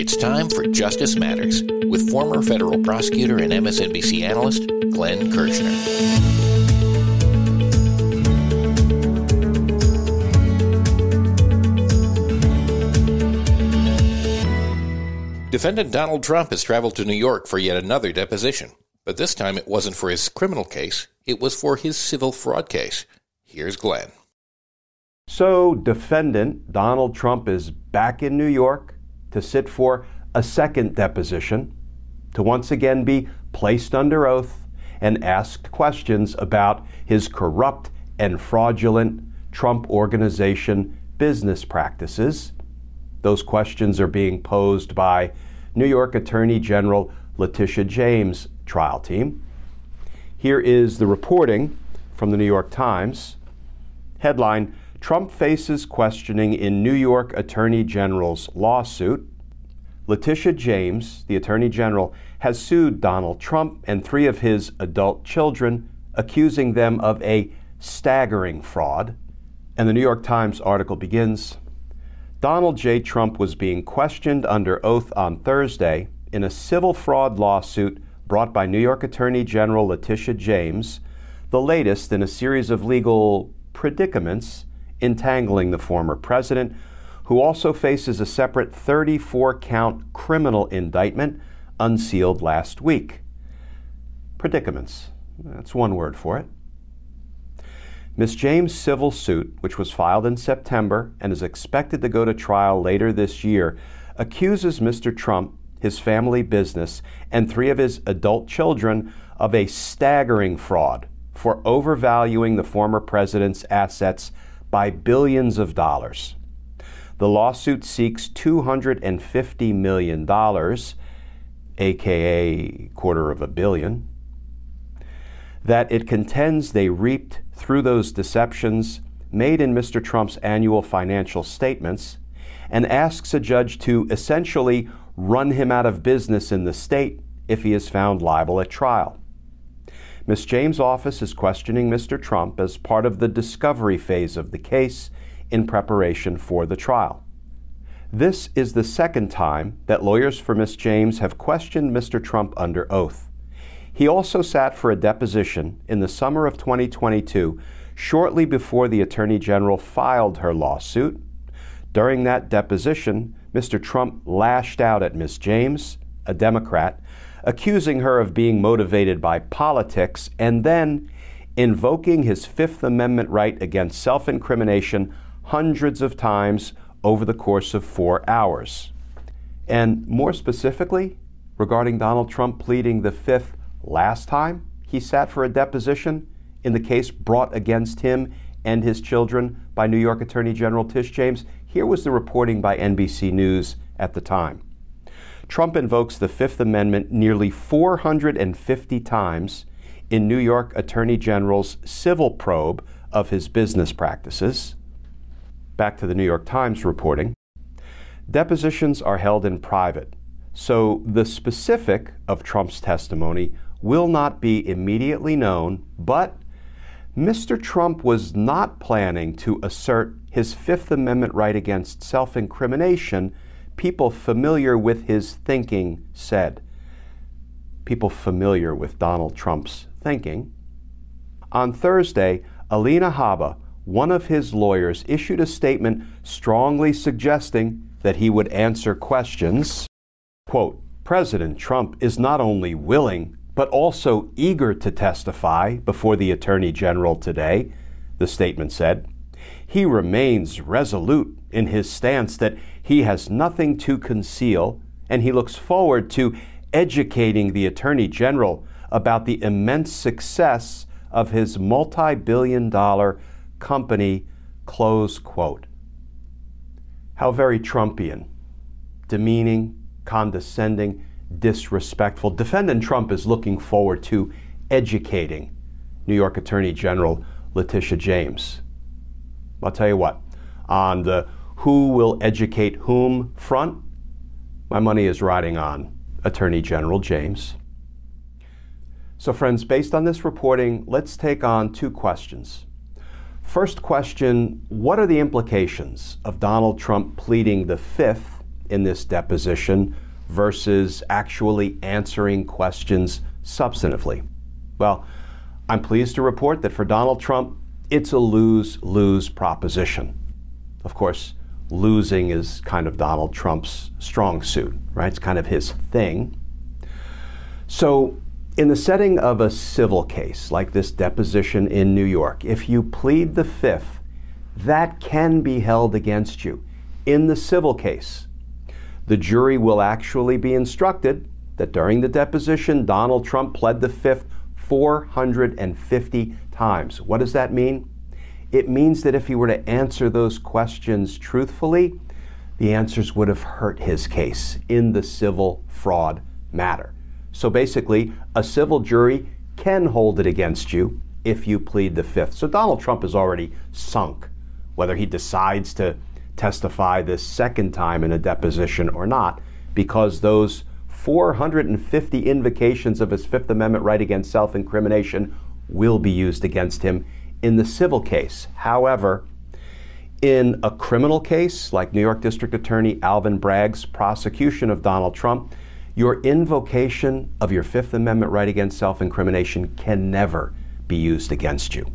It's time for Justice Matters with former federal prosecutor and MSNBC analyst Glenn Kirschner. Defendant Donald Trump has traveled to New York for yet another deposition, but this time it wasn't for his criminal case, it was for his civil fraud case. Here's Glenn. So, defendant Donald Trump is back in New York to sit for a second deposition, to once again be placed under oath and asked questions about his corrupt and fraudulent Trump Organization business practices those questions are being posed by New York Attorney General Letitia James' trial team. Here is the reporting from the New York Times. Headline Trump faces questioning in New York Attorney General's lawsuit. Letitia James, the Attorney General, has sued Donald Trump and three of his adult children, accusing them of a staggering fraud. And the New York Times article begins Donald J. Trump was being questioned under oath on Thursday in a civil fraud lawsuit brought by New York Attorney General Letitia James, the latest in a series of legal predicaments entangling the former president, who also faces a separate 34 count criminal indictment unsealed last week. Predicaments. That's one word for it. Ms. James' civil suit, which was filed in September and is expected to go to trial later this year, accuses Mr. Trump, his family business, and three of his adult children of a staggering fraud for overvaluing the former president's assets by billions of dollars. The lawsuit seeks $250 million, aka quarter of a billion, that it contends they reaped through those deceptions made in Mr. Trump's annual financial statements and asks a judge to essentially run him out of business in the state if he is found liable at trial. Ms. James' office is questioning Mr. Trump as part of the discovery phase of the case in preparation for the trial. This is the second time that lawyers for Ms. James have questioned Mr. Trump under oath. He also sat for a deposition in the summer of 2022, shortly before the Attorney General filed her lawsuit. During that deposition, Mr. Trump lashed out at Ms. James, a Democrat, accusing her of being motivated by politics and then invoking his Fifth Amendment right against self incrimination hundreds of times over the course of four hours. And more specifically, regarding Donald Trump pleading the Fifth Last time he sat for a deposition in the case brought against him and his children by New York Attorney General Tish James, here was the reporting by NBC News at the time. Trump invokes the Fifth Amendment nearly 450 times in New York Attorney General's civil probe of his business practices. Back to the New York Times reporting. Depositions are held in private, so the specific of Trump's testimony will not be immediately known, but Mr. Trump was not planning to assert his Fifth Amendment right against self incrimination, people familiar with his thinking said. People familiar with Donald Trump's thinking. On Thursday, Alina Habba, one of his lawyers, issued a statement strongly suggesting that he would answer questions. Quote, President Trump is not only willing, but also eager to testify before the Attorney General today, the statement said. He remains resolute in his stance that he has nothing to conceal, and he looks forward to educating the Attorney General about the immense success of his multi billion dollar company. Close quote. How very Trumpian, demeaning, condescending, disrespectful. Defendant Trump is looking forward to educating New York Attorney General Letitia James. I'll tell you what, on the who will educate whom front, my money is riding on Attorney General James. So, friends, based on this reporting, let's take on two questions. First question What are the implications of Donald Trump pleading the fifth in this deposition versus actually answering questions substantively? Well, I'm pleased to report that for Donald Trump, it's a lose lose proposition. Of course, losing is kind of Donald Trump's strong suit, right? It's kind of his thing. So, in the setting of a civil case like this deposition in New York, if you plead the fifth, that can be held against you. In the civil case, the jury will actually be instructed that during the deposition, Donald Trump pled the fifth 450 times. What does that mean? It means that if he were to answer those questions truthfully, the answers would have hurt his case in the civil fraud matter. So basically, a civil jury can hold it against you if you plead the fifth. So Donald Trump is already sunk, whether he decides to testify this second time in a deposition or not, because those 450 invocations of his Fifth Amendment right against self incrimination will be used against him in the civil case. However, in a criminal case, like New York District Attorney Alvin Bragg's prosecution of Donald Trump, your invocation of your Fifth Amendment right against self incrimination can never be used against you.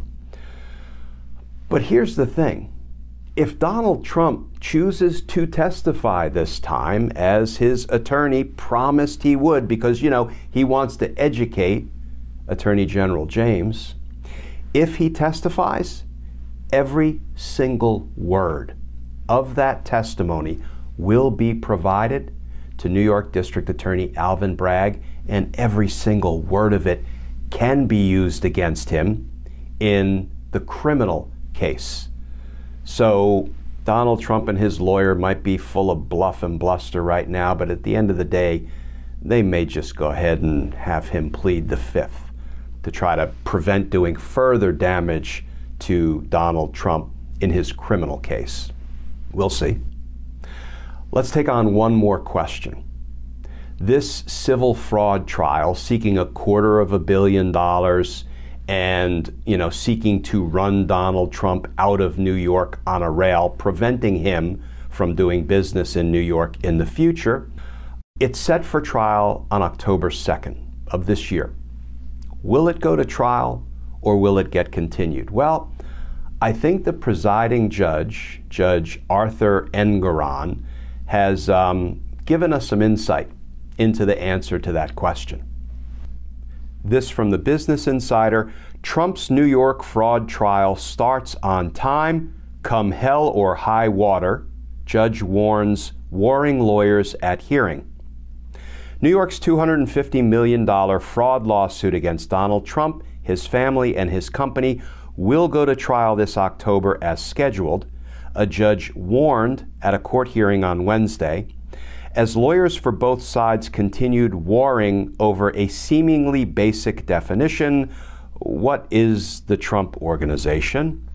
But here's the thing if Donald Trump chooses to testify this time, as his attorney promised he would, because, you know, he wants to educate Attorney General James, if he testifies, every single word of that testimony will be provided to New York District Attorney Alvin Bragg, and every single word of it can be used against him in the criminal case. So, Donald Trump and his lawyer might be full of bluff and bluster right now, but at the end of the day, they may just go ahead and have him plead the fifth to try to prevent doing further damage to Donald Trump in his criminal case. We'll see. Let's take on one more question. This civil fraud trial seeking a quarter of a billion dollars and you know seeking to run Donald Trump out of New York on a rail preventing him from doing business in New York in the future. It's set for trial on October 2nd of this year. Will it go to trial or will it get continued? Well, I think the presiding judge, Judge Arthur Engoron, has um, given us some insight into the answer to that question. This from the Business Insider Trump's New York fraud trial starts on time, come hell or high water, judge warns warring lawyers at hearing. New York's $250 million fraud lawsuit against Donald Trump, his family, and his company will go to trial this October as scheduled. A judge warned at a court hearing on Wednesday as lawyers for both sides continued warring over a seemingly basic definition. What is the Trump Organization?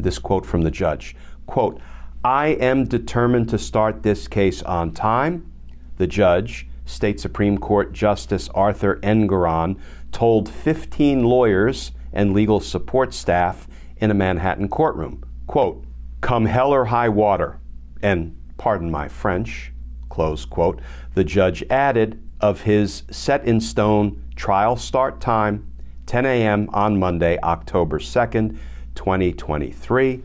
This quote from the judge quote, I am determined to start this case on time. The judge, State Supreme Court Justice Arthur Engoron told 15 lawyers and legal support staff in a Manhattan courtroom, quote, come hell or high water, and pardon my French, close quote, the judge added of his set in stone trial start time, 10 a.m. on Monday, October 2nd, 2023.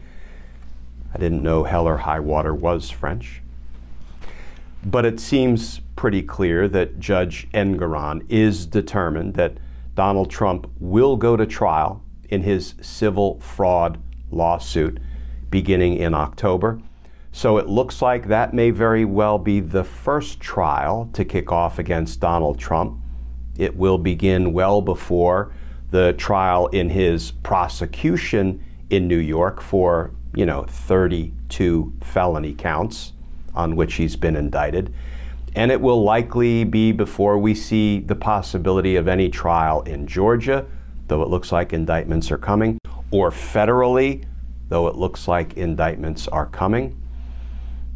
I didn't know hell or high water was French. But it seems pretty clear that Judge Engoron is determined that Donald Trump will go to trial in his civil fraud lawsuit beginning in October. So it looks like that may very well be the first trial to kick off against Donald Trump. It will begin well before the trial in his prosecution in New York for, you know, 32 felony counts on which he's been indicted. And it will likely be before we see the possibility of any trial in Georgia, though it looks like indictments are coming, or federally, though it looks like indictments are coming.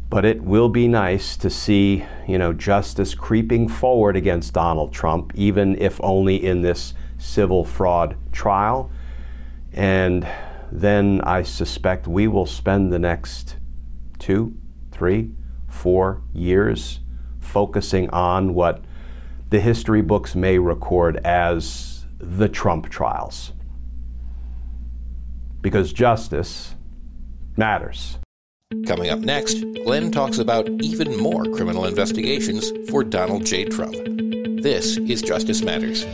But it will be nice to see, you know, justice creeping forward against Donald Trump, even if only in this civil fraud trial. And then I suspect we will spend the next two, three, four years focusing on what the history books may record as the Trump trials. Because justice matters. Coming up next, Glenn talks about even more criminal investigations for Donald J. Trump. This is Justice Matters.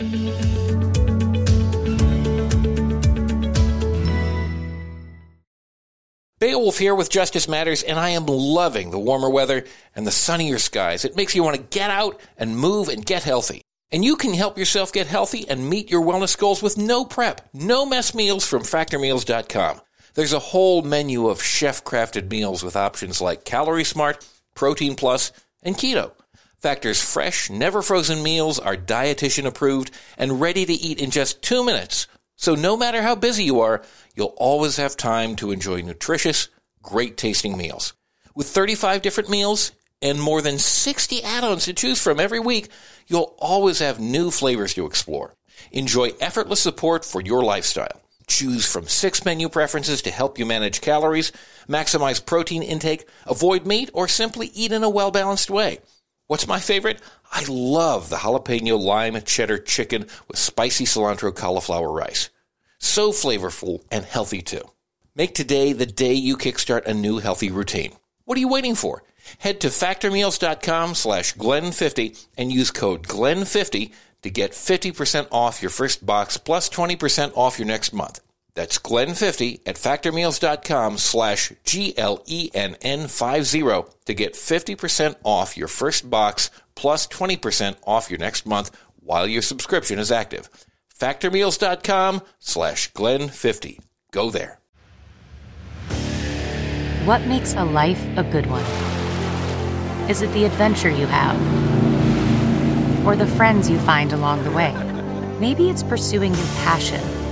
Beowulf here with Justice Matters, and I am loving the warmer weather and the sunnier skies. It makes you want to get out and move and get healthy. And you can help yourself get healthy and meet your wellness goals with no prep, no mess meals from factormeals.com. There's a whole menu of chef crafted meals with options like Calorie Smart, Protein Plus, and Keto. Factor's fresh, never frozen meals are dietitian approved and ready to eat in just two minutes. So no matter how busy you are, you'll always have time to enjoy nutritious, great tasting meals. With 35 different meals and more than 60 add-ons to choose from every week, you'll always have new flavors to explore. Enjoy effortless support for your lifestyle. Choose from six menu preferences to help you manage calories, maximize protein intake, avoid meat, or simply eat in a well balanced way. What's my favorite? I love the jalapeno lime cheddar chicken with spicy cilantro cauliflower rice. So flavorful and healthy too. Make today the day you kickstart a new healthy routine. What are you waiting for? Head to factormeals.com slash Glenn50 and use code GLENN50 to get 50% off your first box plus 20% off your next month. That's Glenn50 at factormeals.com slash G-L-E-N-N-50 to get 50% off your first box plus 20% off your next month while your subscription is active. Factormeals.com slash Glenn50. Go there. What makes a life a good one? Is it the adventure you have? Or the friends you find along the way? Maybe it's pursuing your passion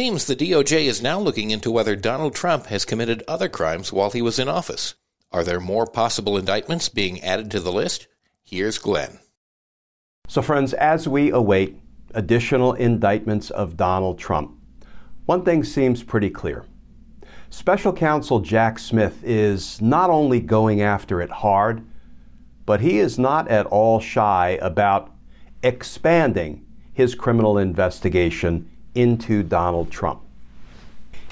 Seems the DOJ is now looking into whether Donald Trump has committed other crimes while he was in office. Are there more possible indictments being added to the list? Here's Glenn. So, friends, as we await additional indictments of Donald Trump, one thing seems pretty clear. Special counsel Jack Smith is not only going after it hard, but he is not at all shy about expanding his criminal investigation into Donald Trump.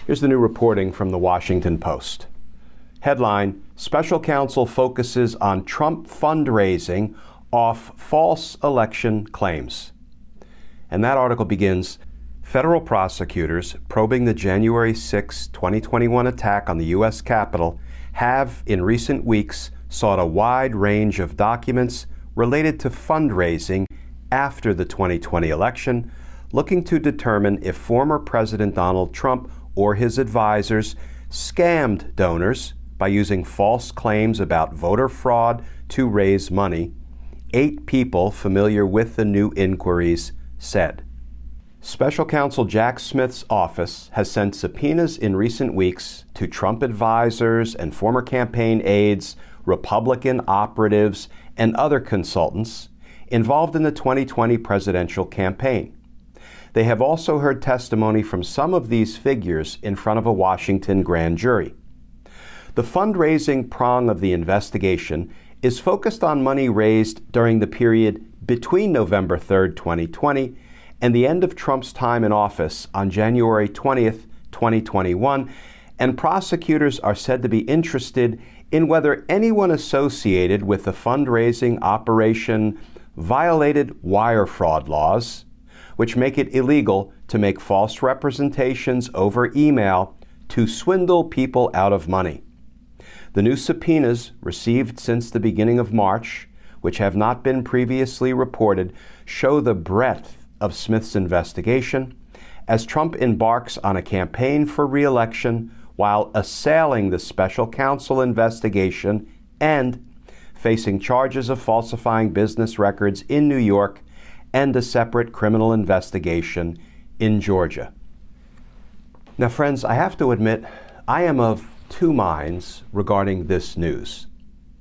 Here's the new reporting from the Washington Post. Headline Special counsel focuses on Trump fundraising off false election claims. And that article begins Federal prosecutors probing the January 6, 2021 attack on the U.S. Capitol have, in recent weeks, sought a wide range of documents related to fundraising after the 2020 election looking to determine if former President Donald Trump or his advisors scammed donors by using false claims about voter fraud to raise money, eight people familiar with the new inquiries said. Special counsel Jack Smith's office has sent subpoenas in recent weeks to Trump advisors and former campaign aides, Republican operatives, and other consultants involved in the 2020 presidential campaign. They have also heard testimony from some of these figures in front of a Washington grand jury. The fundraising prong of the investigation is focused on money raised during the period between November 3, 2020, and the end of Trump's time in office on January 20, 2021, and prosecutors are said to be interested in whether anyone associated with the fundraising operation violated wire fraud laws, which make it illegal to make false representations over email to swindle people out of money. The new subpoenas received since the beginning of March, which have not been previously reported, show the breadth of Smith's investigation as Trump embarks on a campaign for reelection while assailing the special counsel investigation and facing charges of falsifying business records in New York and a separate criminal investigation in Georgia. Now, friends, I have to admit, I am of two minds regarding this news.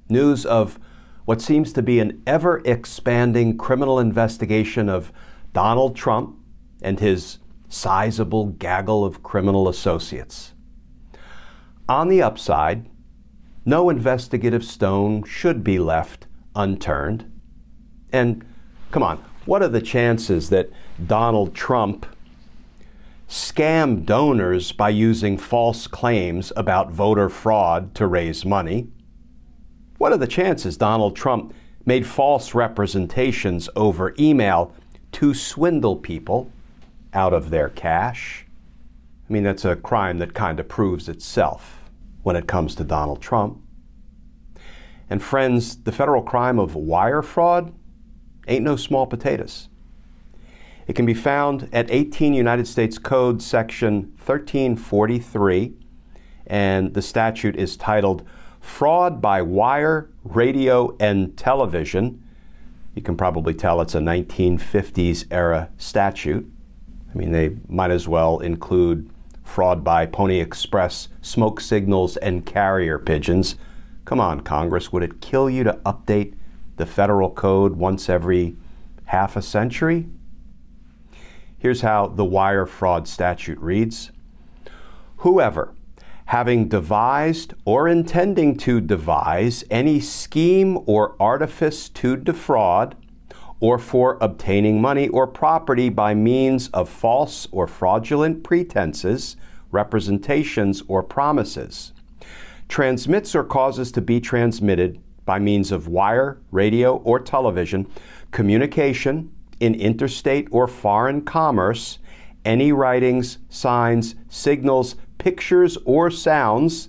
News of what seems to be an ever expanding criminal investigation of Donald Trump and his sizable gaggle of criminal associates. On the upside, no investigative stone should be left unturned. And come on, what are the chances that Donald Trump scammed donors by using false claims about voter fraud to raise money? What are the chances Donald Trump made false representations over email to swindle people out of their cash? I mean, that's a crime that kind of proves itself when it comes to Donald Trump. And friends, the federal crime of wire fraud ain't no small potatoes. It can be found at 18 United States Code section 1343, and the statute is titled Fraud by Wire, Radio, and Television. You can probably tell it's a 1950s era statute. I mean, they might as well include fraud by Pony Express, smoke signals, and carrier pigeons. Come on, Congress, would it kill you to update the federal code once every half a century? Here's how the wire fraud statute reads Whoever, having devised or intending to devise any scheme or artifice to defraud, or for obtaining money or property by means of false or fraudulent pretenses, representations, or promises, transmits or causes to be transmitted by means of wire, radio, or television communication in interstate or foreign commerce any writings, signs, signals, pictures, or sounds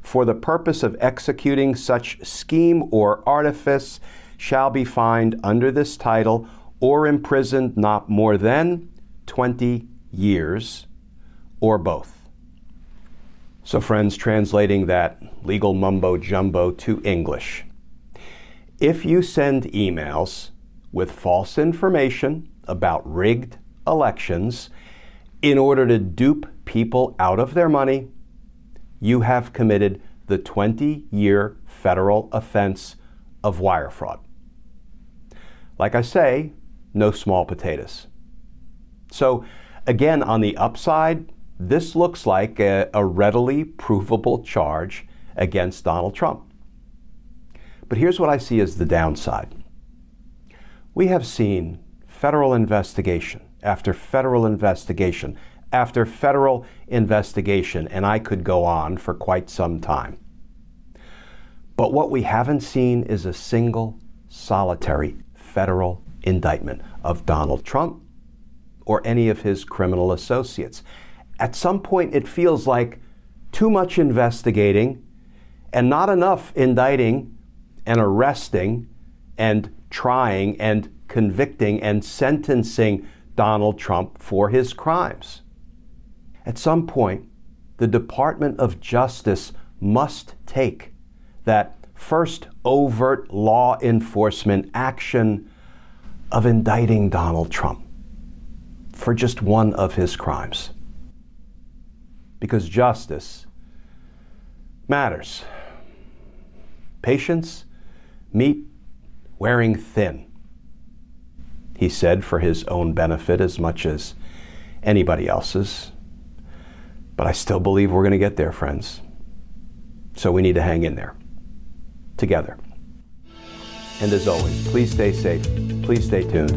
for the purpose of executing such scheme or artifice shall be fined under this title or imprisoned not more than 20 years or both. So, friends, translating that legal mumbo jumbo to English. If you send emails with false information about rigged elections in order to dupe people out of their money, you have committed the 20 year federal offense of wire fraud. Like I say, no small potatoes. So, again, on the upside, this looks like a, a, readily provable charge against Donald Trump. But here's what I see as the downside. We have seen federal investigation after federal investigation after federal investigation, and I could go on for quite some time. But what we haven't seen is a single solitary federal indictment of Donald Trump or any of his criminal associates. At some point, it feels like too much investigating and not enough indicting and arresting and trying and convicting and sentencing Donald Trump for his crimes. At some point, the Department of Justice must take that first overt law enforcement action of indicting Donald Trump for just one of his crimes. Because justice matters. Patience, meat, wearing thin. He said for his own benefit as much as anybody else's. But I still believe we're going to get there, friends. So we need to hang in there together. And as always, please stay safe, please stay tuned,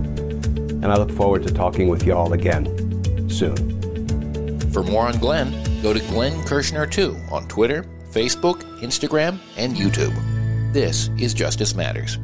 and I look forward to talking with you all again soon. For more on Glenn, go to Glenn Kirschner 2 on Twitter, Facebook, Instagram, and YouTube. This is Justice Matters.